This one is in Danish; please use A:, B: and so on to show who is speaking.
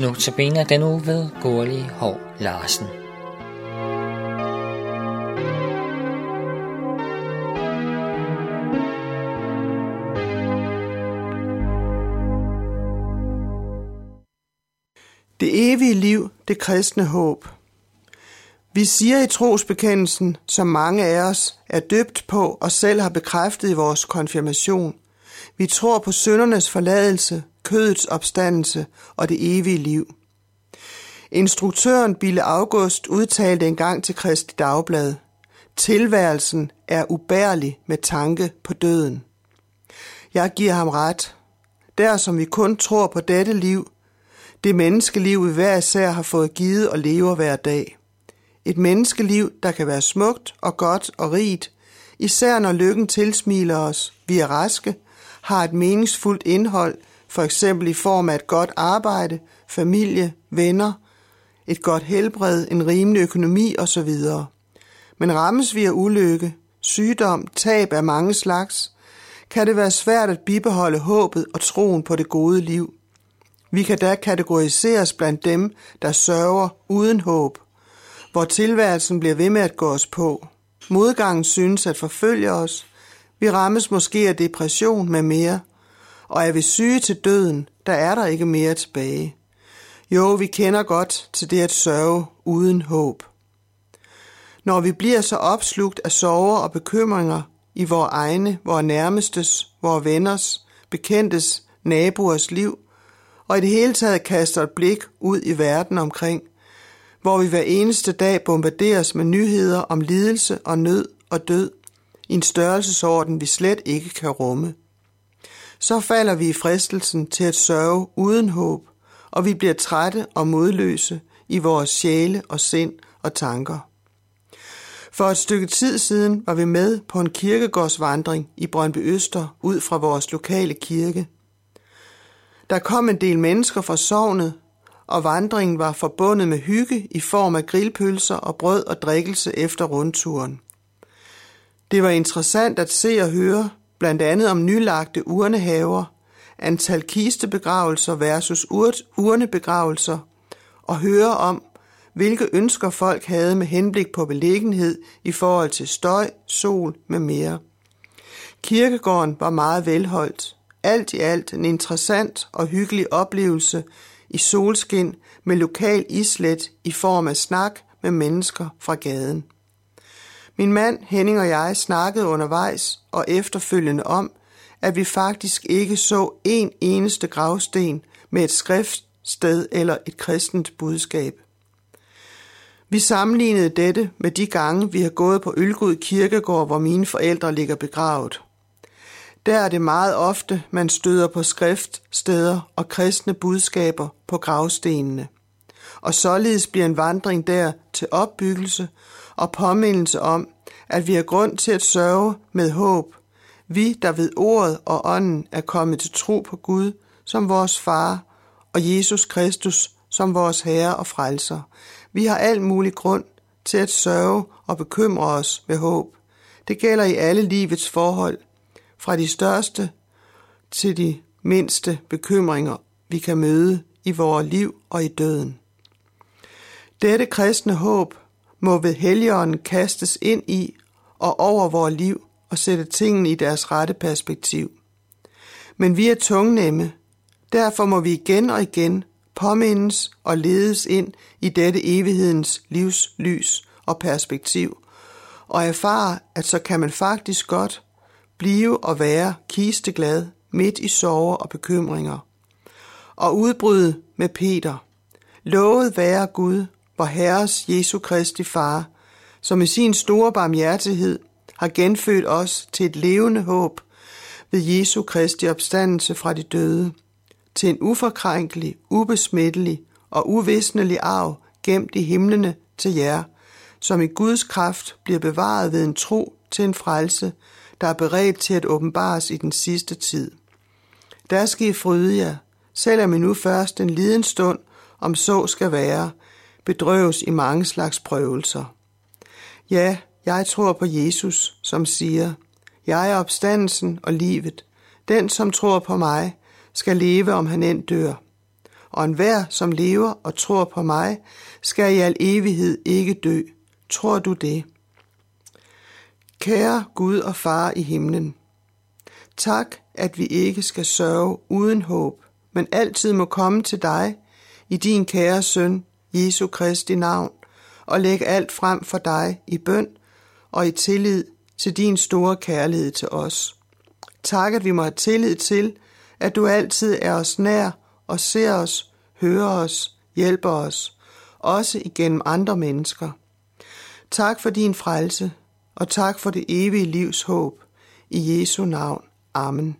A: Notabene den uge ved Gurli Hov Larsen.
B: Det evige liv, det kristne håb. Vi siger i trosbekendelsen, som mange af os er døbt på og selv har bekræftet i vores konfirmation. Vi tror på søndernes forladelse, kødets opstandelse og det evige liv. Instruktøren Bille August udtalte engang til Kristi Dagblad, Tilværelsen er ubærlig med tanke på døden. Jeg giver ham ret. Der som vi kun tror på dette liv, det menneskeliv vi hver især har fået givet og lever hver dag. Et menneskeliv, der kan være smukt og godt og rigt, især når lykken tilsmiler os, vi er raske, har et meningsfuldt indhold, for eksempel i form af et godt arbejde, familie, venner, et godt helbred, en rimelig økonomi osv. Men rammes vi af ulykke, sygdom, tab af mange slags, kan det være svært at bibeholde håbet og troen på det gode liv. Vi kan da kategoriseres blandt dem, der sørger uden håb, hvor tilværelsen bliver ved med at gå os på. Modgangen synes at forfølge os. Vi rammes måske af depression med mere. Og er vi syge til døden, der er der ikke mere tilbage. Jo, vi kender godt til det at sørge uden håb. Når vi bliver så opslugt af sorger og bekymringer i vores egne, vores nærmestes, vores venners, bekendtes, naboers liv, og i det hele taget kaster et blik ud i verden omkring, hvor vi hver eneste dag bombarderes med nyheder om lidelse og nød og død i en størrelsesorden, vi slet ikke kan rumme. Så falder vi i fristelsen til at sørge uden håb, og vi bliver trætte og modløse i vores sjæle og sind og tanker. For et stykke tid siden var vi med på en kirkegårdsvandring i Brøndby Øster ud fra vores lokale kirke. Der kom en del mennesker fra sovnet, og vandringen var forbundet med hygge i form af grillpølser og brød og drikkelse efter rundturen. Det var interessant at se og høre, blandt andet om nylagte urnehaver, antal kistebegravelser versus urnebegravelser, og høre om, hvilke ønsker folk havde med henblik på beliggenhed i forhold til støj, sol med mere. Kirkegården var meget velholdt. Alt i alt en interessant og hyggelig oplevelse i solskin med lokal islet i form af snak med mennesker fra gaden. Min mand Henning og jeg snakkede undervejs og efterfølgende om, at vi faktisk ikke så en eneste gravsten med et skriftsted eller et kristent budskab. Vi sammenlignede dette med de gange, vi har gået på Ølgud Kirkegård, hvor mine forældre ligger begravet. Der er det meget ofte, man støder på skriftsteder og kristne budskaber på gravstenene. Og således bliver en vandring der til opbyggelse og påmindelse om, at vi har grund til at sørge med håb. Vi, der ved ordet og ånden er kommet til tro på Gud som vores far og Jesus Kristus som vores Herre og Frelser. Vi har al mulig grund til at sørge og bekymre os med håb. Det gælder i alle livets forhold, fra de største til de mindste bekymringer, vi kan møde i vores liv og i døden. Dette kristne håb må ved helligånden kastes ind i og over vores liv og sætte tingene i deres rette perspektiv. Men vi er tungnemme, derfor må vi igen og igen påmindes og ledes ind i dette evighedens livslys og perspektiv, og erfare, at så kan man faktisk godt blive og være kisteglad midt i sorger og bekymringer. Og udbryde med Peter. Lovet være Gud, vor Herres Jesu Kristi Far, som i sin store barmhjertighed har genfødt os til et levende håb ved Jesu Kristi opstandelse fra de døde, til en uforkrænkelig, ubesmittelig og uvisnelig arv gemt i himlene til jer, som i Guds kraft bliver bevaret ved en tro til en frelse, der er beredt til at åbenbares i den sidste tid. Der skal I fryde jer, selvom I nu først en liden stund, om så skal være, bedrøves i mange slags prøvelser. Ja, jeg tror på Jesus, som siger, jeg er opstandelsen og livet. Den, som tror på mig, skal leve, om han end dør. og enhver, som lever og tror på mig, skal i al evighed ikke dø. Tror du det? Kære Gud og Far i himlen, tak, at vi ikke skal sørge uden håb, men altid må komme til dig i din kære søn, Jesu Kristi navn, og lægge alt frem for dig i bøn og i tillid til din store kærlighed til os. Tak, at vi må have tillid til, at du altid er os nær og ser os, hører os, hjælper os, også igennem andre mennesker. Tak for din frelse, og tak for det evige livs håb. I Jesu navn. Amen.